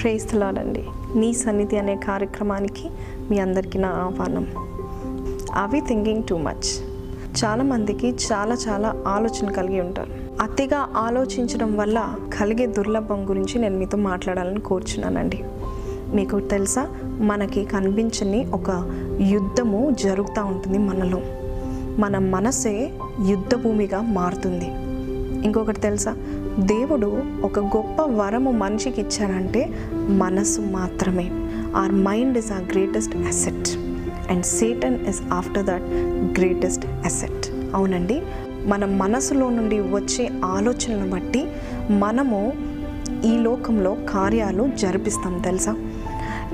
ప్రేస్తలాడండి నీ సన్నిధి అనే కార్యక్రమానికి మీ అందరికీ నా ఆహ్వానం. అవి థింకింగ్ టూ మచ్ చాలామందికి చాలా చాలా ఆలోచన కలిగి ఉంటారు. అతిగా ఆలోచించడం వల్ల కలిగే దుర్లభం గురించి నేను మీతో మాట్లాడాలని కోరుచున్నానండి. మీకు తెలుసా? మనకి కనిపించని ఒక యుద్ధము జరుగుతూ ఉంటుంది మనలో. మన మనసే యుద్ధ భూమిగా మారుతుంది. ఇంకొకటి తెలుసా? దేవుడు ఒక గొప్ప వరము మనిషికి ఇచ్చాడంటే మనసు మాత్రమే. Our mind is our greatest asset and Satan is after that greatest asset అవునండి? మన మనసులో నుండి వచ్చే ఆలోచనలను బట్టి మనము ఈ లోకంలో కార్యాలు జరిపిస్తాం తెలుసా?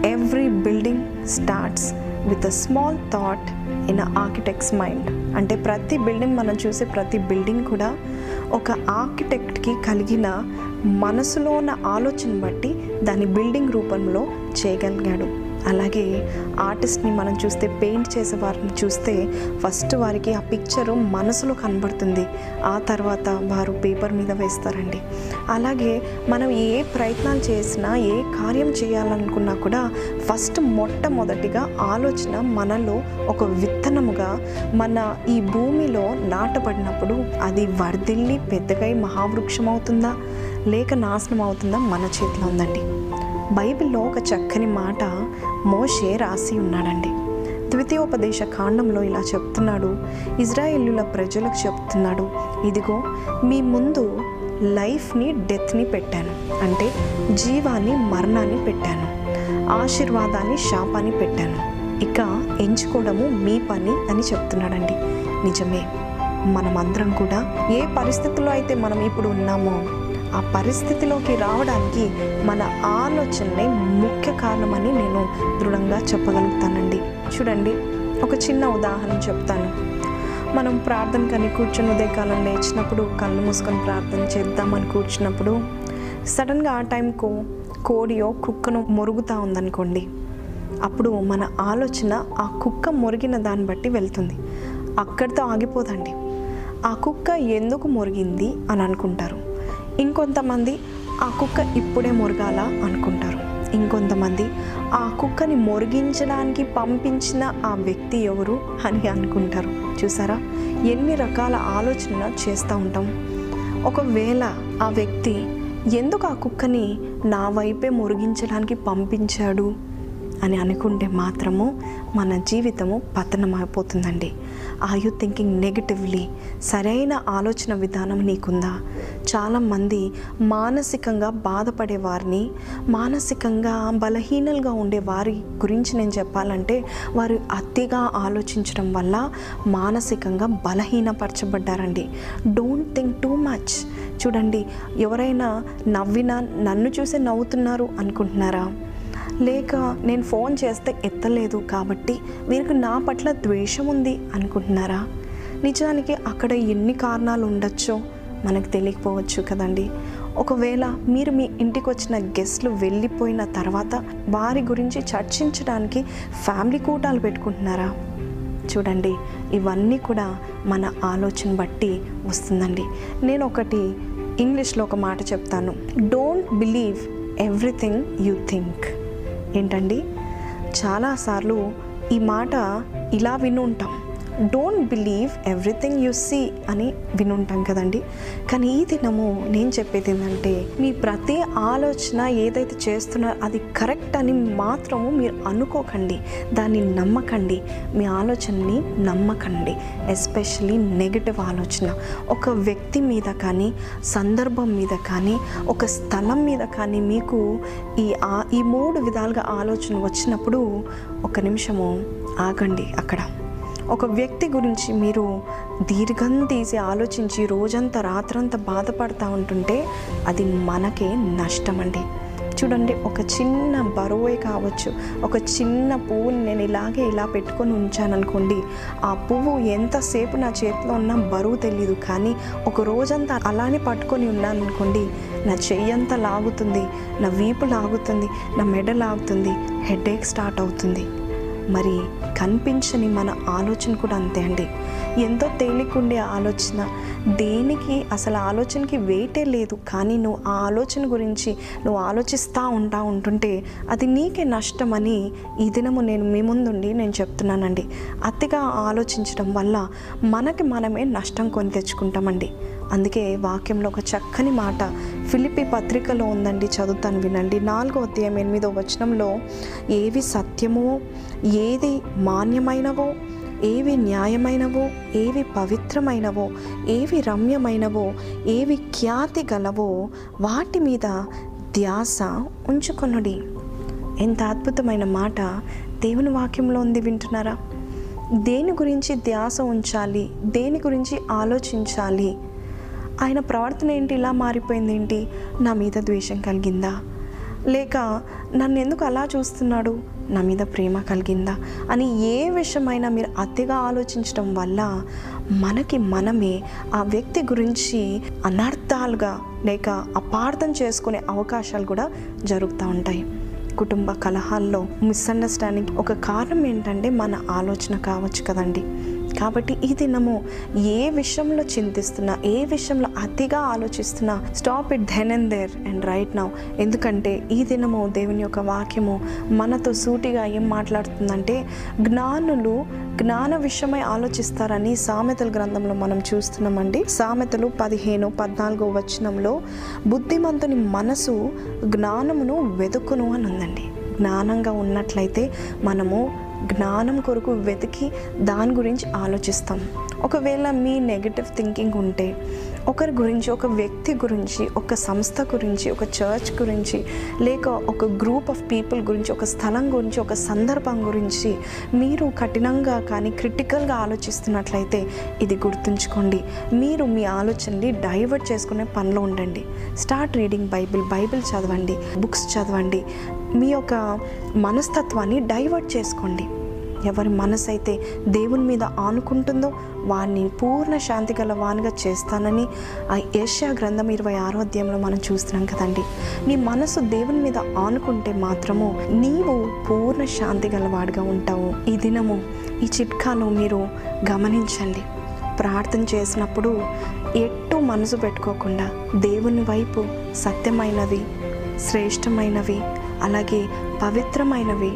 Every building starts with a small thought in architect's mind అంటే ప్రతి బిల్డింగ్ మనం చూసే ప్రతి బిల్డింగ్ కూడా ఒక ఆర్కిటెక్ట్కి కలిగిన మనసులో ఉన్న ఆలోచన బట్టి దాని బిల్డింగ్ రూపంలో చేయగలిగాడు. అలాగే ఆర్టిస్ట్ని మనం చూస్తే పెయింట్ చేసే వారిని చూస్తే ఫస్ట్ వారికి ఆ పిక్చరు మనసులో కనబడుతుంది. ఆ తర్వాత వారు పేపర్ మీద వేస్తారండి. అలాగే మనం ఏ ప్రయత్నాలు చేసినా ఏ కార్యం చేయాలనుకున్నా కూడా ఫస్ట్ మొట్టమొదటిగా ఆలోచన మనలో ఒక విత్తనముగా మన ఈ భూమిలో నాటబడినప్పుడు అది వర్ధిల్లి పెద్దగై మహావృక్షం అవుతుందా లేక నాశనం అవుతుందా మన చేతిలో ఉందండి. బైబిల్లో ఒక చక్కని మాట మోషే రాసి ఉన్నాడండి. ద్వితీయోపదేశ కాండంలో ఇలా చెప్తున్నాడు. ఇజ్రాయేలుల ప్రజలకు చెప్తున్నాడు. ఇదిగో మీ ముందు లైఫ్ని డెత్ని పెట్టాను. అంటే జీవాన్ని మరణాన్ని పెట్టాను. ఆశీర్వాదాన్ని శాపాన్ని పెట్టాను. ఇక ఎంచుకోవడము మీ పని అని చెప్తున్నాడండి. నిజమే. మనమందరం కూడా ఏ పరిస్థితుల్లో అయితే మనం ఇప్పుడు ఉన్నామో ఆ పరిస్థితిలోకి రావడానికి మన ఆలోచనలే ముఖ్య కారణమని నేను దృఢంగా చెప్పగలుగుతానండి. చూడండి ఒక చిన్న ఉదాహరణ చెప్తాను. మనం ప్రార్థన ప్రార్థనకని కూర్చొని ఉదయకాలం లేచినప్పుడు కళ్ళు మూసుకొని ప్రార్థన చేద్దామని కూర్చున్నప్పుడు సడన్గా ఆ టైంకు కోడియో కుక్కను మొరుగుతూ ఉందనుకోండి. అప్పుడు మన ఆలోచన ఆ కుక్క మొరిగిన దాన్ని బట్టి వెళ్తుంది. అక్కడితో ఆగిపోదండి. ఆ కుక్క ఎందుకు మొరిగింది అని అనుకుంటారు. ఇంకొంతమంది ఆ కుక్క ఇప్పుడే మురగాల అనుకుంటారు. ఇంకొంతమంది ఆ కుక్కని మురిగించడానికి పంపించిన ఆ వ్యక్తి ఎవరు అని అనుకుంటారు. చూసారా? ఎన్ని రకాల ఆలోచన చేస్తూ ఉంటాం. ఒకవేళ ఆ వ్యక్తి ఎందుకు ఆ కుక్కని నా వైపే మురిగించడానికి పంపించాడు అని అనుకుంటే మాత్రము మన జీవితము పతనమైపోతుందండి. ఆర్ యూ థింకింగ్ నెగిటివ్లీ సరైన ఆలోచన విధానం నీకుందా? చాలామంది మానసికంగా బాధపడే వారిని మానసికంగా బలహీనలుగా ఉండే వారి గురించి నేను చెప్పాలంటే వారు అతిగా ఆలోచించడం వల్ల మానసికంగా బలహీనపరచబడ్డారండి. డోంట్ థింక్ టూ మచ్ చూడండి ఎవరైనా నవ్వినా నన్ను చూసి నవ్వుతున్నారు అనుకుంటున్నారా? లేక నేను ఫోన్ చేస్తే ఎత్తలేదు కాబట్టి వీరికి నా పట్ల ద్వేషం ఉంది అనుకుంటున్నారా? నిజానికి అక్కడ ఎన్ని కారణాలు ఉండొచ్చో మనకు తెలియకపోవచ్చు కదండి. ఒకవేళ మీరు మీ ఇంటికి వచ్చిన గెస్ట్లు వెళ్ళిపోయిన తర్వాత వారి గురించి చర్చించడానికి ఫ్యామిలీ కూటాలు పెట్టుకుంటున్నారా? చూడండి ఇవన్నీ కూడా మన ఆలోచన బట్టి వస్తుందండి. నేను ఒకటి ఇంగ్లీష్లో ఒక మాట చెప్తాను. Don't believe everything you think ఏంటండి? చాలాసార్లు ఈ మాట ఇలా వినుంటాం. Don't believe everything you see అని వినుంటాం కదండి. కానీ ఈ దినము నేను చెప్పేది ఏంటంటే మీ ప్రతి ఆలోచన ఏదైతే చేస్తున్నారో అది కరెక్ట్ అని మాత్రము మీరు అనుకోకండి. దాన్ని నమ్మకండి. మీ ఆలోచనని నమ్మకండి. ఎస్పెషలీ నెగిటివ్ ఆలోచన. ఒక వ్యక్తి మీద కానీ సందర్భం మీద కానీ ఒక స్థలం మీద కానీ మీకు ఈ ఈ మూడు విధాలుగా ఆలోచన వచ్చినప్పుడు ఒక నిమిషము ఆగండి అక్కడ. ఒక వ్యక్తి గురించి మీరు దీర్ఘం తీసి ఆలోచించి రోజంతా రాత్రంతా బాధపడతా ఉంటుంటే అది మనకే నష్టం అండి చూడండి ఒక చిన్న బరువే కావచ్చు ఒక చిన్న పువ్వుని నేను ఇలాగే ఇలా పెట్టుకొని ఉంచాను అనుకోండి ఆ పువ్వు ఎంతసేపు నా చేతిలో ఉన్నా బరువు తెలియదు కానీ ఒక రోజంతా అలానే పట్టుకొని ఉన్నాను అనుకోండి నా చెయ్యంతా లాగుతుంది నా వీపు లాగుతుంది నా మెడ లాగుతుంది హెడేక్ స్టార్ట్ అవుతుంది. మరి కనిపించని మన ఆలోచన కూడా అంతే అండి. ఎంతో తేలికుండే ఆలోచన. దేనికి? అసలు ఆలోచనకి వెయిటే లేదు. కానీ నువ్వు ఆ ఆలోచన గురించి నువ్వు ఆలోచిస్తూ ఉంటా ఉంటుంటే అది నీకే నష్టమని ఈ దినము నేను మీ ముందుండి నేను చెప్తున్నానండి. అతిగా ఆలోచించడం వల్ల మనకి మనమే నష్టం కొని తెచ్చుకుంటామండి. అందుకే వాక్యంలో ఒక చక్కని మాట ఫిలిపి పత్రికలో ఉందండి చదువుతాను వినండి. నాలుగో అధ్యాయం ఎనిమిదో వచనంలో ఏవి సత్యమో ఏది మాన్యమైనవో ఏవి న్యాయమైనవో ఏవి పవిత్రమైనవో ఏవి రమ్యమైనవో ఏవి ఖ్యాతి గలవో వాటి మీద ధ్యాస ఉంచుకొనుడి. ఎంత అద్భుతమైన మాట దేవుని వాక్యంలో ఉంది వింటున్నారా? దేని గురించి ధ్యాస ఉంచాలి? దేని గురించి ఆలోచించాలి? ఆయన ప్రవర్తన ఏంటి? ఇలా మారిపోయింది ఏంటి? నా మీద ద్వేషం కలిగిందా? లేక నన్ను ఎందుకు అలా చూస్తున్నాడు? నా మీద ప్రేమ కలిగిందా అని ఏ విషయమైనా మీరు అతిగా ఆలోచించడం వల్ల మనకి మనమే ఆ వ్యక్తి గురించి అనర్థాలుగా లేక అపార్థం చేసుకునే అవకాశాలు కూడా జరుగుతూ ఉంటాయి. కుటుంబ కలహాల్లో మిస్అండర్స్టాండింగ్ ఒక కారణం ఏంటంటే మన ఆలోచన కావచ్చు కదండి. కాబట్టి ఈ దినము ఏ విషయంలో చింతిస్తున్నా ఏ విషయంలో అతిగా ఆలోచిస్తున్నా stop it then and there and right now ఎందుకంటే ఈ దినము దేవుని యొక్క వాక్యము మనతో సూటిగా ఏం మాట్లాడుతుందంటే జ్ఞానులు జ్ఞాన విషయమై ఆలోచిస్తారని సామెతల గ్రంథంలో మనం చూస్తున్నామండి. సామెతలు పదిహేను పద్నాలుగో వచనంలో బుద్ధిమంతుని మనసు జ్ఞానమును వెతుకును అని ఉందండి. జ్ఞానంగా ఉన్నట్లయితే మనము జ్ఞానం కొరకు వెతికి దాని గురించి ఆలోచిస్తాం. ఒకవేళ మీ నెగటివ్ థింకింగ్ ఉంటే ఒకరి గురించి ఒక వ్యక్తి గురించి ఒక సంస్థ గురించి ఒక చర్చ్ గురించి లేక ఒక గ్రూప్ ఆఫ్ పీపుల్ గురించి ఒక స్థలం గురించి ఒక సందర్భం గురించి మీరు కఠినంగా కానీ క్రిటికల్గా ఆలోచిస్తున్నట్లయితే ఇది గుర్తుంచుకోండి. మీరు మీ ఆలోచనని డైవర్ట్ చేసుకునే పనిలో ఉండండి. స్టార్ట్ రీడింగ్ బైబిల్ బైబిల్ చదవండి. బుక్స్ చదవండి. మీ యొక్క మనస్తత్వాన్ని డైవర్ట్ చేసుకోండి. ఎవరి మనసు అయితే దేవుని మీద ఆనుకుంటుందో వారిని పూర్ణ శాంతి గల వానిగా చేస్తానని ఆ ఏషియా గ్రంథం ఇరవై ఆరో అధ్యాయంలో మనం చూస్తున్నాం కదండి. నీ మనసు దేవుని మీద ఆనుకుంటే మాత్రము నీవు పూర్ణ శాంతి గలవాడిగా ఉంటావు. ఈ దినము ఈ చిట్కాను మీరు గమనించండి. ప్రార్థన చేసినప్పుడు ఎట్టు మనసు పెట్టుకోకుండా దేవుని వైపు సత్యమైనది శ్రేష్టమైనవి అలాగే పవిత్రమైనవి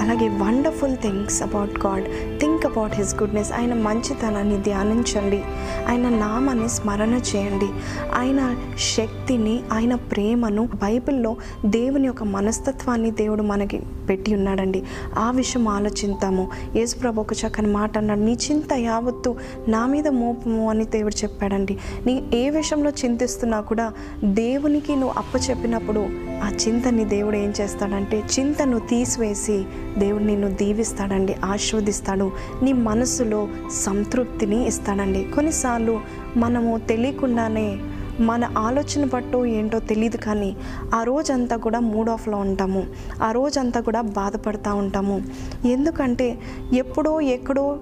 అలాగే wonderful things about God think about his goodness ఆయన మంచితనాన్ని ధ్యానించండి. ఆయన నామాన్ని స్మరణ చేయండి. ఆయన శక్తిని ఆయన ప్రేమను బైబిల్లో దేవుని యొక్క మనస్తత్వాన్ని దేవుడు మనకి పెట్టి ఉన్నాడండి. ఆ విషయం ఆలోచిద్దాము. యేసుప్రభు ఒక చక్కని మాట అన్నాడు. నీ చింత యావత్తు నా మీద మోపము అని దేవుడు చెప్పాడండి. నీ ఏ విషయంలో చింతిస్తున్నా కూడా దేవునికి నువ్వు అప్పచెప్పినప్పుడు ఆ చింతని దేవుడు ఏం చేస్తాడంటే చింతను తీసివేసి దేవుడు నిన్ను దీవిస్తాడండి ఆశీర్వదిస్తాడు. నీ మనసులో సంతృప్తిని ఇస్తాడండి. కొన్నిసార్లు మనము తెలియకుండానే మన ఆలోచన పట్టు ఏంటో తెలియదు కానీ ఆ రోజంతా కూడా మూడ్ ఆఫ్లో ఉంటాము. ఆ రోజంతా కూడా బాధపడుతూ ఉంటాము. ఎందుకంటే ఎప్పుడో ఎక్కడో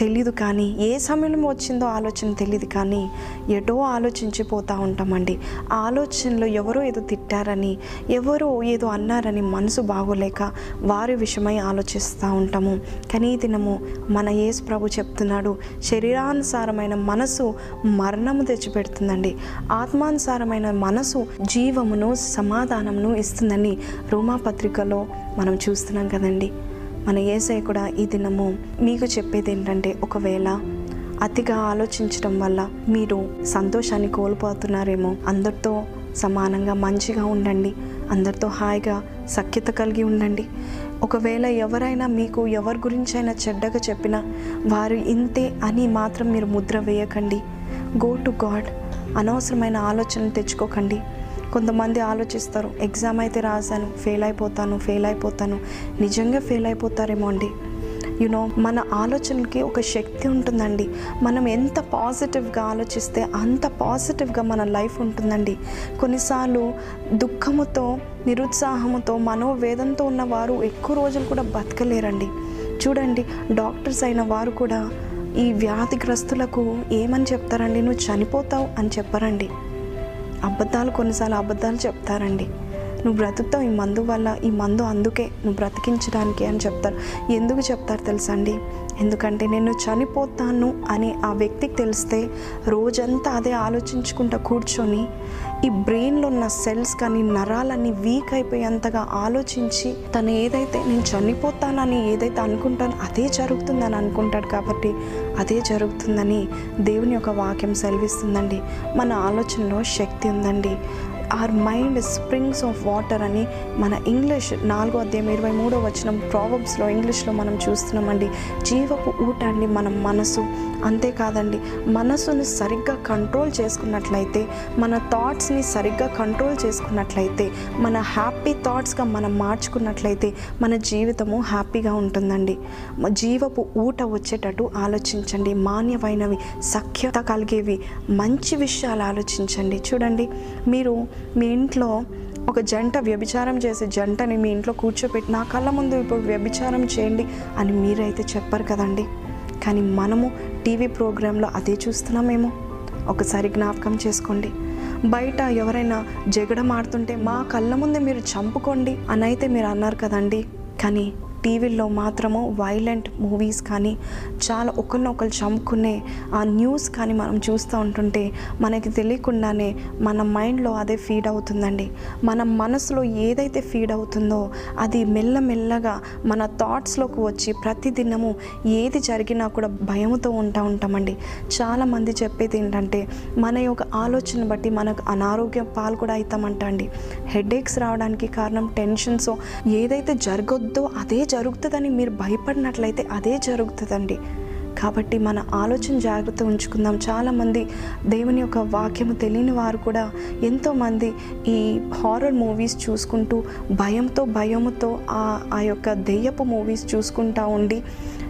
తెలీదు కానీ ఏ సమయంలో వచ్చిందో ఆలోచన తెలియదు కానీ ఎటో ఆలోచించిపోతూ ఉంటామండి. ఆ ఆలోచనలో ఎవరో ఏదో తిట్టారని ఎవరో ఏదో అన్నారని మనసు బాగోలేక వారి విషయమై ఆలోచిస్తూ ఉంటాము. కానీ దినము మన యేసు ప్రభు చెప్తున్నాడు శరీరానుసారమైన మనసు మరణము తెచ్చిపెడుతుందండి. ఆత్మానుసారమైన మనసు జీవమును సమాధానమును ఇస్తుందని రోమాపత్రికలో మనం చూస్తున్నాం కదండి. మన ఏసయ్య కూడా ఈ దినము మీకు చెప్పేది ఏంటంటే ఒకవేళ అతిగా ఆలోచించడం వల్ల మీరు సంతోషాన్ని కోల్పోతున్నారేమో అందరితో సమానంగా మంచిగా ఉండండి అందరితో హాయిగా సఖ్యత కలిగి ఉండండి. ఒకవేళ ఎవరైనా మీకు ఎవరి గురించి అయినా చెడ్డగా చెప్పినా వారు ఇంతే అని మాత్రం మీరు ముద్ర వేయకండి. గో టు గాడ్ అనవసరమైన ఆలోచనలు తెచ్చుకోకండి. కొంతమంది ఆలోచిస్తారు ఎగ్జామ్ అయితే రాశాను ఫెయిల్ అయిపోతాను ఫెయిల్ అయిపోతాను నిజంగా ఫెయిల్ అయిపోతారేమో అండి. యునో మన ఆలోచనకి ఒక శక్తి ఉంటుందండి. మనం ఎంత పాజిటివ్గా ఆలోచిస్తే అంత పాజిటివ్గా మన లైఫ్ ఉంటుందండి. కొన్నిసార్లు దుఃఖముతో నిరుత్సాహముతో మనోవేదంతో ఉన్నవారు ఎక్కువ రోజులు కూడా బతకలేరండి. చూడండి డాక్టర్స్ అయిన వారు కూడా ఈ వ్యాధిగ్రస్తులకు ఏమని చెప్తారండి? నువ్వు చనిపోతావు అని చెప్పరండి. అబద్ధాలు కొన్నిసార్లు అబద్ధాలు చెప్తారండి. నువ్వు బ్రతుకుతావు ఈ మందు వల్ల ఈ మందు అందుకే నువ్వు బ్రతికించడానికి అని చెప్తారు. ఎందుకు చెప్తారు తెలుసా అండి ఎందుకంటే నేను చనిపోతాను అని ఆ వ్యక్తికి తెలిస్తే రోజంతా అదే ఆలోచించుకుంటా కూర్చొని ఈ బ్రెయిన్లో ఉన్న సెల్స్ కానీ నరాలన్నీ వీక్ అయిపోయేంతగా ఆలోచించి తను ఏదైతే నేను చనిపోతానని ఏదైతే అనుకుంటానో అదే జరుగుతుందని అనుకుంటాడు కాబట్టి అదే జరుగుతుందని దేవుని యొక్క వాక్యం సెలవిస్తుందండి. మన ఆలోచనలో శక్తి ఉందండి. Our mind springs of water అని మన ఇంగ్లీష్ నాలుగో అధ్యాయం ఇరవై మూడో వచనం ప్రావబ్స్లో ఇంగ్లీష్లో మనం చూస్తున్నామండి. జీవపు ఊట అండి మన మనసు అంతేకాదండి మనసును సరిగ్గా కంట్రోల్ చేసుకున్నట్లయితే మన థాట్స్ని సరిగ్గా కంట్రోల్ చేసుకున్నట్లయితే మన హ్యాపీ థాట్స్గా మనం మార్చుకున్నట్లయితే మన జీవితము హ్యాపీగా ఉంటుందండి. జీవపు ఊట వచ్చేటట్టు ఆలోచించండి. మాన్యమైనవి సఖ్యత కలిగేవి మంచి విషయాలు ఆలోచించండి. చూడండి మీరు మీ ఇంట్లో ఒక జంట వ్యభిచారం చేసే జంటని మీ ఇంట్లో కూర్చోపెట్టి నా కళ్ళ ముందు ఇప్పుడు వ్యభిచారం చేయండి అని మీరైతే చెప్పరు కదండి. కానీ మనము టీవీ ప్రోగ్రాంలో అదే చూస్తున్నామేమో ఒకసారి జ్ఞాపకం చేసుకోండి. బయట ఎవరైనా జగడం ఆడుతుంటే మా కళ్ళ ముందే మీరు చంపుకోండి అని అయితే మీరు అన్నారు కదండి. కానీ టీవీల్లో మాత్రము వైలెంట్ మూవీస్ కానీ చాలా ఒకరినొకరు చంపుకునే ఆ న్యూస్ కానీ మనం చూస్తూ ఉంటుంటే మనకి తెలియకుండానే మన మైండ్లో అదే ఫీడ్ అవుతుందండి. మన మనసులో ఏదైతే ఫీడ్ అవుతుందో అది మెల్లమెల్లగా మన థాట్స్లోకి వచ్చి ప్రతిదినము ఏది జరిగినా కూడా భయముతో ఉంటా ఉంటామండి. చాలామంది చెప్పేది ఏంటంటే మన యొక్క ఆలోచన బట్టి మనకు అనారోగ్యం పాలు కూడా అవుతామంట అండి. హెడేక్స్ రావడానికి కారణం టెన్షన్స్ ఏదైతే జరగొద్దో అదే జరుగుతుందని మీరు భయపడినట్లయితే అదే జరుగుతుందండి. కాబట్టి మన ఆలోచన జాగ్రత్త ఉంచుకుందాం. చాలామంది దేవుని యొక్క వాక్యము తెలియని వారు కూడా ఎంతోమంది ఈ హారర్ మూవీస్ చూసుకుంటూ భయంతో భయముతో ఆ ఆ యొక్క దెయ్యపు మూవీస్ చూసుకుంటా ఉండి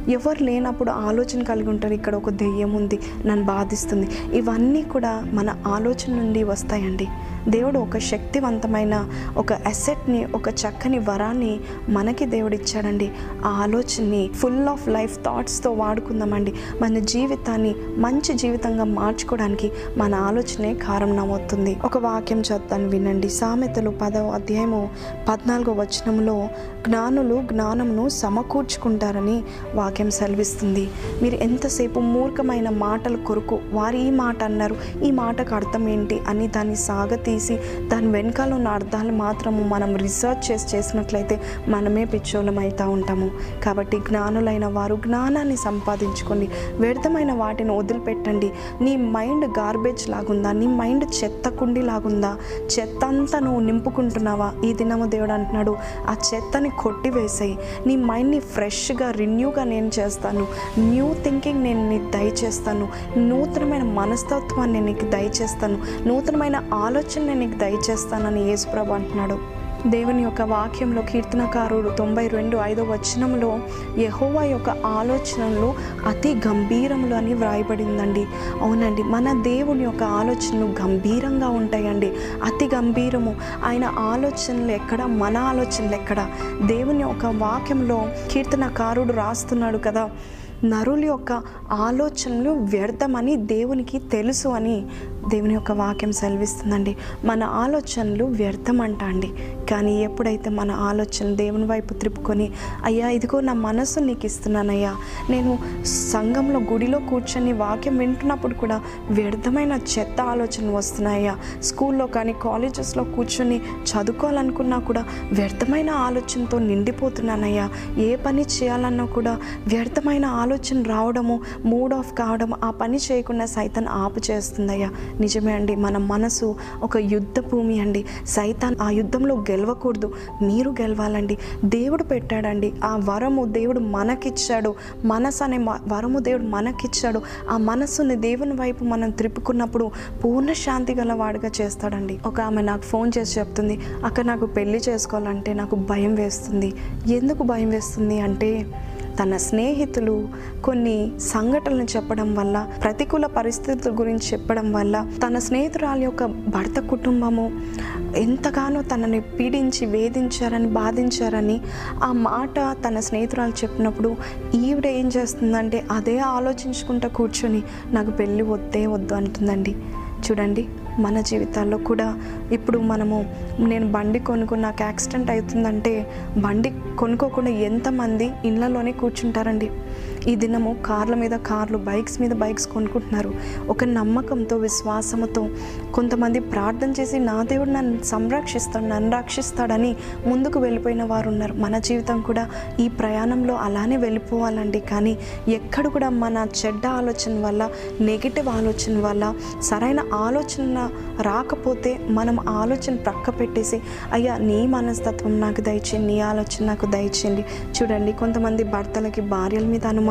ఎవరు లేనప్పుడు ఆలోచన కలిగి ఉంటారు. ఇక్కడ ఒక దెయ్యం ఉంది నన్ను బాధిస్తుంది. ఇవన్నీ కూడా మన ఆలోచన నుండి వస్తాయండి. దేవుడు ఒక శక్తివంతమైన ఒక అసెట్ని ఒక చక్కని వరాన్ని మనకి దేవుడు ఇచ్చాడండి. ఆ ఆలోచనని ఫుల్ ఆఫ్ లైఫ్ థాట్స్తో వాడుకుందామండి. మన జీవితాన్ని మంచి జీవితంగా మార్చుకోవడానికి మన ఆలోచనే కారణమవుతుంది ఒక వాక్యం చదువుతాను వినండి. సామెతలు పదవ అధ్యాయము పద్నాలుగో వచనంలో జ్ఞానులు జ్ఞానమును సమకూర్చుకుంటారని వాక్యం సెలవిస్తుంది. మీరు ఎంతసేపు మూర్ఖమైన మాటల కొరకు వారు ఈ మాట అన్నారు ఈ మాటకు అర్థం ఏంటి అని దాన్ని సాగతీసి దాని వెనకాల ఉన్న అర్థాలు మాత్రము మనం రీసెర్చ్ చేసి చేసినట్లయితే మనమే పిచ్చోళం అవుతూ ఉంటాము. కాబట్టి జ్ఞానులైన వారు జ్ఞానాన్ని సంపాదించుకోండి. వ్యర్థమైన వాటిని వదిలిపెట్టండి. నీ మైండ్ గార్బేజ్ లాగుందా? నీ మైండ్ చెత్త కుండి లాగుందా? చెత్త అంతా నువ్వు నింపుకుంటున్నావా? ఈ దినము దేవుడు అంటున్నాడు ఆ చెత్తని కొట్టివేసేయి. నీ మైండ్ని ఫ్రెష్గా రిన్యూగా నేను చేస్తాను? న్యూ థింకింగ్ నేను నీకు దయచేస్తాను. నూతనమైన మనస్తత్వాన్ని నేను నీకు దయచేస్తాను. నూతనమైన ఆలోచన నేను నీకు దయచేస్తానని యేసుప్రభు అంటున్నాడు. దేవుని యొక్క వాక్యంలో కీర్తనకారుడు తొంభై రెండు ఐదో వచనంలో యహోవా యొక్క ఆలోచనలు అతి గంభీరములు అని వ్రాయబడిందండి. అవునండి మన దేవుని యొక్క ఆలోచనలు గంభీరంగా ఉంటాయండి. అతి గంభీరము. ఆయన ఆలోచనలు ఎక్కడ? మన ఆలోచనలు ఎక్కడ? దేవుని యొక్క వాక్యంలో కీర్తనకారుడు రాస్తున్నాడు కదా నరుల యొక్క ఆలోచనలు వ్యర్థమని దేవునికి తెలుసు అని దేవుని యొక్క వాక్యం సెలవిస్తుందండి. మన ఆలోచనలు వ్యర్థం అంట అండి కానీ ఎప్పుడైతే మన ఆలోచన దేవుని వైపు త్రిప్పుకొని అయ్యా ఇదిగో నా మనసు నీకు ఇస్తున్నానయ్యా నేను సంఘంలో గుడిలో కూర్చొని వాక్యం వింటున్నప్పుడు కూడా వ్యర్థమైన చెత్త ఆలోచనలు వస్తున్నాయ్యా. స్కూల్లో కానీ కాలేజెస్లో కూర్చొని చదువుకోవాలనుకున్నా కూడా వ్యర్థమైన ఆలోచనతో నిండిపోతున్నానయ్యా. ఏ పని చేయాలన్నా కూడా వ్యర్థమైన ఆలోచన రావడము మూడ్ ఆఫ్ కావడం ఆ పని చేయకుండా సైతం ఆపు చేస్తుందయ్యా నిజమే అండి. మన మనసు ఒక యుద్ధ భూమి అండి. సైతాన్ ఆ యుద్ధంలో గెలవకూడదు. మీరు గెలవాలండి. దేవుడు పెట్టాడండి. ఆ వరము దేవుడు మనకిచ్చాడు. మనసు అనే మ- వరము దేవుడు మనకిచ్చాడు. ఆ మనస్సుని దేవుని వైపు మనం త్రిప్పుకున్నప్పుడు పూర్ణ శాంతి గల వాడుగా చేస్తాడండి. ఒక ఆమె నాకు ఫోన్ చేసి చెప్తుంది అక్క నాకు పెళ్ళి చేసుకోవాలంటే నాకు భయం వేస్తుంది. ఎందుకు భయం వేస్తుంది? అంటే తన స్నేహితులు కొన్ని సంఘటనలు చెప్పడం వల్ల ప్రతికూల పరిస్థితుల గురించి చెప్పడం వల్ల తన స్నేహితురాలి యొక్క భర్త కుటుంబము ఎంతగానో తనని పీడించి వేధించారని బాధించారని ఆ మాట తన స్నేహితురాలు చెప్పినప్పుడు ఈవిడ ఏం చేస్తుందంటే అదే ఆలోచించుకుంటూ కూర్చొని నాకు పెళ్ళి వద్దే వద్దు అంటుందండి. చూడండి. మన జీవితాల్లో కూడా ఇప్పుడు మనము నేను బండి కొనుక్కుని నాకు యాక్సిడెంట్ అవుతుందంటే బండి కొనుక్కోకుండా ఎంతమంది ఇళ్ళలోనే కూర్చుంటారండి. ఈ దినము కార్ల మీద కార్లు బైక్స్ మీద బైక్స్ కొనుక్కుంటున్నారు. ఒక నమ్మకంతో విశ్వాసంతో కొంతమంది ప్రార్థన చేసి నా దేవుడు నన్ను సంరక్షిస్తాడు నన్ను రక్షిస్తాడని ముందుకు వెళ్ళిపోయిన వారు ఉన్నారు మన జీవితం కూడా ఈ ప్రయాణంలో అలానే వెళ్ళిపోవాలండి. కానీ ఎక్కడ కూడా మన చెడ్డ ఆలోచన వల్ల నెగిటివ్ ఆలోచన వల్ల సరైన ఆలోచన రాకపోతే మనం ఆలోచన ప్రక్క పెట్టేసి అయ్యా నీ మనస్తత్వం నాకు దయచేయండి నీ ఆలోచన నాకు దయచేయండి. చూడండి కొంతమంది భర్తలకి భార్యల మీద అనుమానం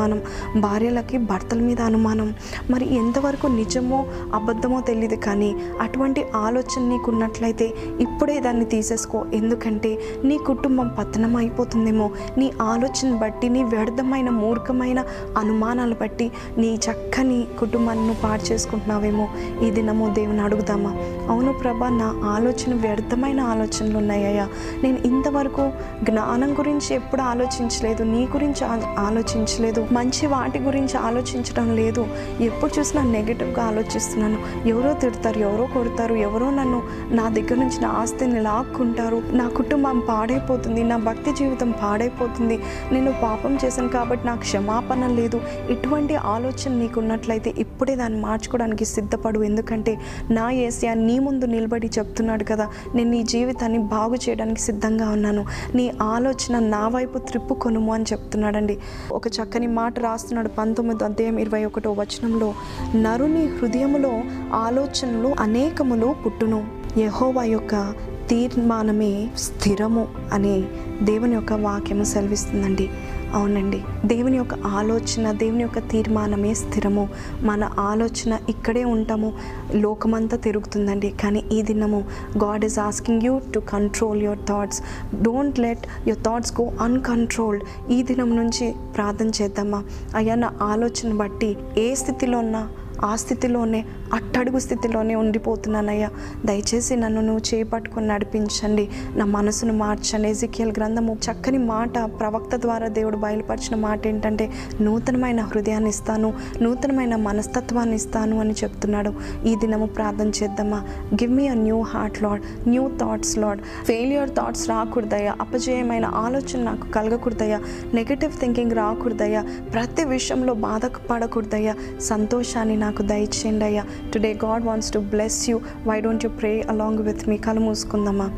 భార్యలకి భర్తల మీద అనుమానం. మరి ఎంతవరకు నిజమో అబద్ధమో తెలియదు కానీ అటువంటి ఆలోచన నీకు ఉన్నట్లయితే ఇప్పుడే దాన్ని తీసేసుకో. ఎందుకంటే నీ కుటుంబం పతనం అయిపోతుందేమో. నీ ఆలోచన బట్టి నీ వ్యర్థమైన మూర్ఖమైన అనుమానాలు బట్టి నీ చక్కని కుటుంబాన్ని పాడు చేసుకుంటున్నావేమో ఈ దినము దేవుని అడుగుదామా. అవును ప్రభా నా ఆలోచన వ్యర్థమైన ఆలోచనలు ఉన్నాయ్యా. నేను ఇంతవరకు జ్ఞానం గురించి ఎప్పుడు ఆలోచించలేదు నీ గురించి ఆలోచించలేదు. మంచి వాటి గురించి ఆలోచించడం లేదు. ఎప్పుడు చూసినా నెగిటివ్గా ఆలోచిస్తున్నాను. ఎవరో తిడతారు ఎవరో కొడతారు ఎవరో నన్ను నా దగ్గర నుంచి నా ఆస్తిని లాక్కుంటారు. నా కుటుంబం పాడైపోతుంది నా భక్తి జీవితం పాడైపోతుంది. నేను పాపం చేశాను కాబట్టి నాకు క్షమాపణ లేదు. ఇటువంటి ఆలోచన నీకున్నట్లయితే ఇప్పుడే దాన్ని మార్చుకోవడానికి సిద్ధపడు. ఎందుకంటే నా ఏసియా నీ ముందు నిలబడి చెప్తున్నాడు కదా నేను నీ జీవితాన్ని బాగు చేయడానికి సిద్ధంగా ఉన్నాను. నీ ఆలోచన నా వైపు త్రిప్పుకొనుము అని చెప్తున్నాడండి. ఒక చక్కని మాట రాస్తున్నాడు పంతొమ్మిది అధ్యాయం ఇరవై ఒకటో వచనంలో. నరుని హృదయములో ఆలోచనలు అనేకములు పుట్టును. యహోవా యొక్క తీర్మానమే స్థిరము అనే దేవుని యొక్క వాక్యము సెలవిస్తుందండి. అవునండి. దేవుని యొక్క ఆలోచన దేవుని యొక్క తీర్మానమే స్థిరము. మన ఆలోచన ఇక్కడే ఉంటాము. లోకమంతా తిరుగుతుందండి. కానీ ఈ దినము God is asking you to control your thoughts don't let your thoughts go uncontrolled ఈ దినం నుంచి ప్రార్థన చేద్దామా? అయ్యా నా ఆలోచన బట్టి ఏ స్థితిలో ఉన్నా ఆ స్థితిలోనే అట్టడుగు స్థితిలోనే ఉండిపోతున్నానయ్యా. దయచేసి నన్ను నువ్వు చేపట్టుకొని నడిపించండి. నా మనసును మార్చండి. ఎజికియల్ గ్రంథము చక్కని మాట ప్రవక్త ద్వారా దేవుడు బయలుపరిచిన మాట ఏంటంటే నూతనమైన హృదయాన్ని ఇస్తాను నూతనమైన మనస్తత్వాన్ని ఇస్తాను అని చెప్తున్నాడు. ఈ దినము ప్రార్థన చేద్దామా? Give me a new heart Lord new thoughts Lord failure thoughts రాకూడదయ్యా. అపజయమైన ఆలోచన నాకు కలగకూడదయ్యా. Negative thinking రాకూడదయ్యా. ప్రతి విషయంలో బాధపడకూడదయ్యా. సంతోషాన్ని నా నాకు దయచేయండి అయ్యా. Today God wants to bless you why don't you pray along with మీ కలు మూసుకుందామా?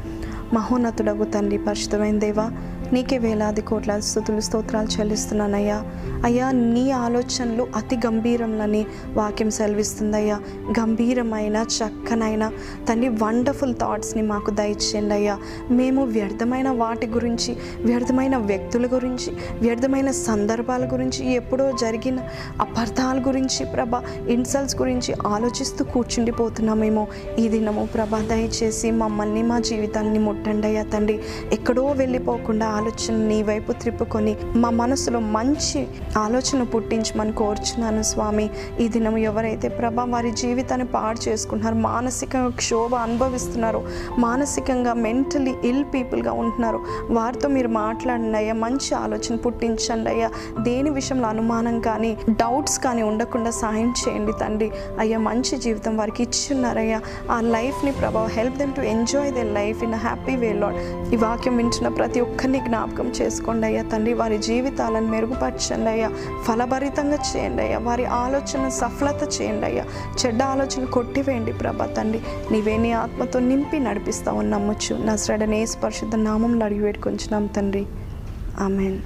మహోన్నతుడగు తండ్రి పరిశుద్ధమైన దేవా నీకే వేలాది కోట్ల స్థుతులు స్తోత్రాలు చెల్లిస్తున్నానయ్యా. అయ్యా నీ ఆలోచనలు అతి గంభీరంలని వాక్యం సెలవిస్తుందయ్యా. గంభీరమైన చక్కనైన తండ్రి వండర్ఫుల్ థాట్స్ని మాకు దయచేయండి అయ్యా. మేము వ్యర్థమైన వాటి గురించి వ్యర్థమైన వ్యక్తుల గురించి వ్యర్థమైన సందర్భాల గురించి ఎప్పుడో జరిగిన అపార్థాల గురించి ప్రభ ఇన్సల్ట్స్ గురించి ఆలోచిస్తూ కూర్చుండిపోతున్నామేమో ఈ దినము. ప్రభ దయచేసి మమ్మల్ని మా జీవితాన్ని ముట్టండి అయ్యా తండ్రి. ఎక్కడో వెళ్ళిపోకుండా ఆలోచన నీ వైపు త్రిప్పుకొని మా మనసులో మంచి ఆలోచన పుట్టించమని కోరుచున్నాను స్వామి. ఈ దినం ఎవరైతే ప్రభా వారి జీవితాన్ని పాడు చేసుకుంటున్నారు మానసికంగా క్షోభ అనుభవిస్తున్నారు మానసికంగా మెంటలీ ఇల్ పీపుల్గా ఉంటున్నారు వారితో మీరు మాట్లాడండి అయ్యా మంచి ఆలోచన పుట్టించండి అయ్యా. దేని విషయంలో అనుమానం కానీ డౌట్స్ కానీ ఉండకుండా సహాయం చేయండి తండ్రి. అయ్యా మంచి జీవితం వారికి ఇచ్చున్నారయ్యా ఆ లైఫ్ని ప్రభావ help them to enjoy their life in happy way Lord ఈ వాక్యం వింటున్న ప్రతి ఒక్కరిని జ్ఞాపకం చేసుకోండి అయ్యా తండ్రి. వారి జీవితాలను మెరుగుపరచండి అయ్యా. ఫలభరితంగా చేయండి అయ్యా. వారి ఆలోచన సఫలత చేయండి అయ్యా. చెడ్డ ఆలోచన కొట్టివేయండి ప్రభా తండ్రి. నీవే నీ ఆత్మతో నింపి నడిపిస్తావు నమ్మొచ్చు నా శ్రడనే పరిశుద్ధ నామం అడిగి వేడుకొంచున్నాం తండ్రి. ఆమెన్.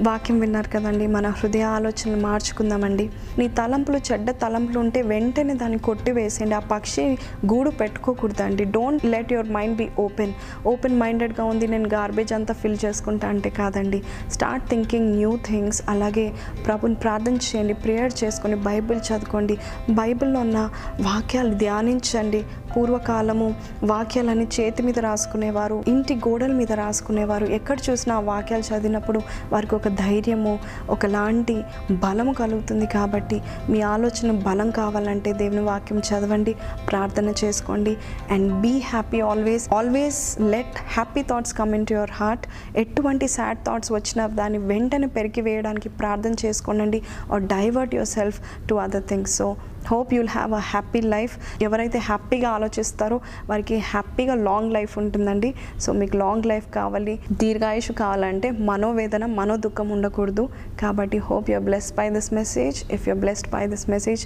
వాక్యం విన్నారు కదండి మన హృదయ ఆలోచనలు మార్చుకుందామండి. నీ తలంపులు చెడ్డ తలంపులు ఉంటే వెంటనే దాన్ని కొట్టివేసేయండి. ఆ పక్షి గూడు పెట్టుకోకూడదండి. Don't let your mind be open open మైండెడ్గా ఉంది నేను గార్బేజ్ అంతా ఫిల్ చేసుకుంటా అంటే కాదండి. స్టార్ట్ థింకింగ్ న్యూ థింగ్స్ అలాగే ప్రభుని ప్రార్థన చేయండి ప్రేయర్ చేసుకొని బైబిల్ చదువుకోండి. బైబిల్లో ఉన్న వాక్యాలు ధ్యానించండి. పూర్వకాలము వాక్యాలని చేతి మీద రాసుకునేవారు ఇంటి గోడల మీద రాసుకునేవారు. ఎక్కడ చూసినా ఆ వాక్యాలు చదివినప్పుడు వారికి ఒక ధైర్యము ఒకలాంటి బలము కలుగుతుంది కాబట్టి మీ ఆలోచన బలం కావాలంటే దేవుని వాక్యం చదవండి ప్రార్థన చేసుకోండి. And be happy always always let happy thoughts come in to your heart ఎటువంటి సాడ్ థాట్స్ వచ్చినా దాన్ని వెంటనే పెరిగి వేయడానికి ప్రార్థన చేసుకోండి or divert yourself to other things so hope you'll have a happy life. ఎవరైతే హ్యాపీగా ఆలోచిస్తారో వారికి హ్యాపీగా లాంగ్ లైఫ్ ఉంటుందండి. సో మీకు లాంగ్ లైఫ్ కావాలి దీర్ఘాయుషు కావాలంటే మనోవేదన మనో దుఃఖం ఉండకూడదు. కాబట్టి hope you're blessed by this message. If you're blessed by this message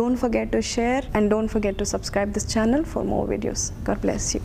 don't forget to share and don't forget to subscribe this channel for more videos. God bless you.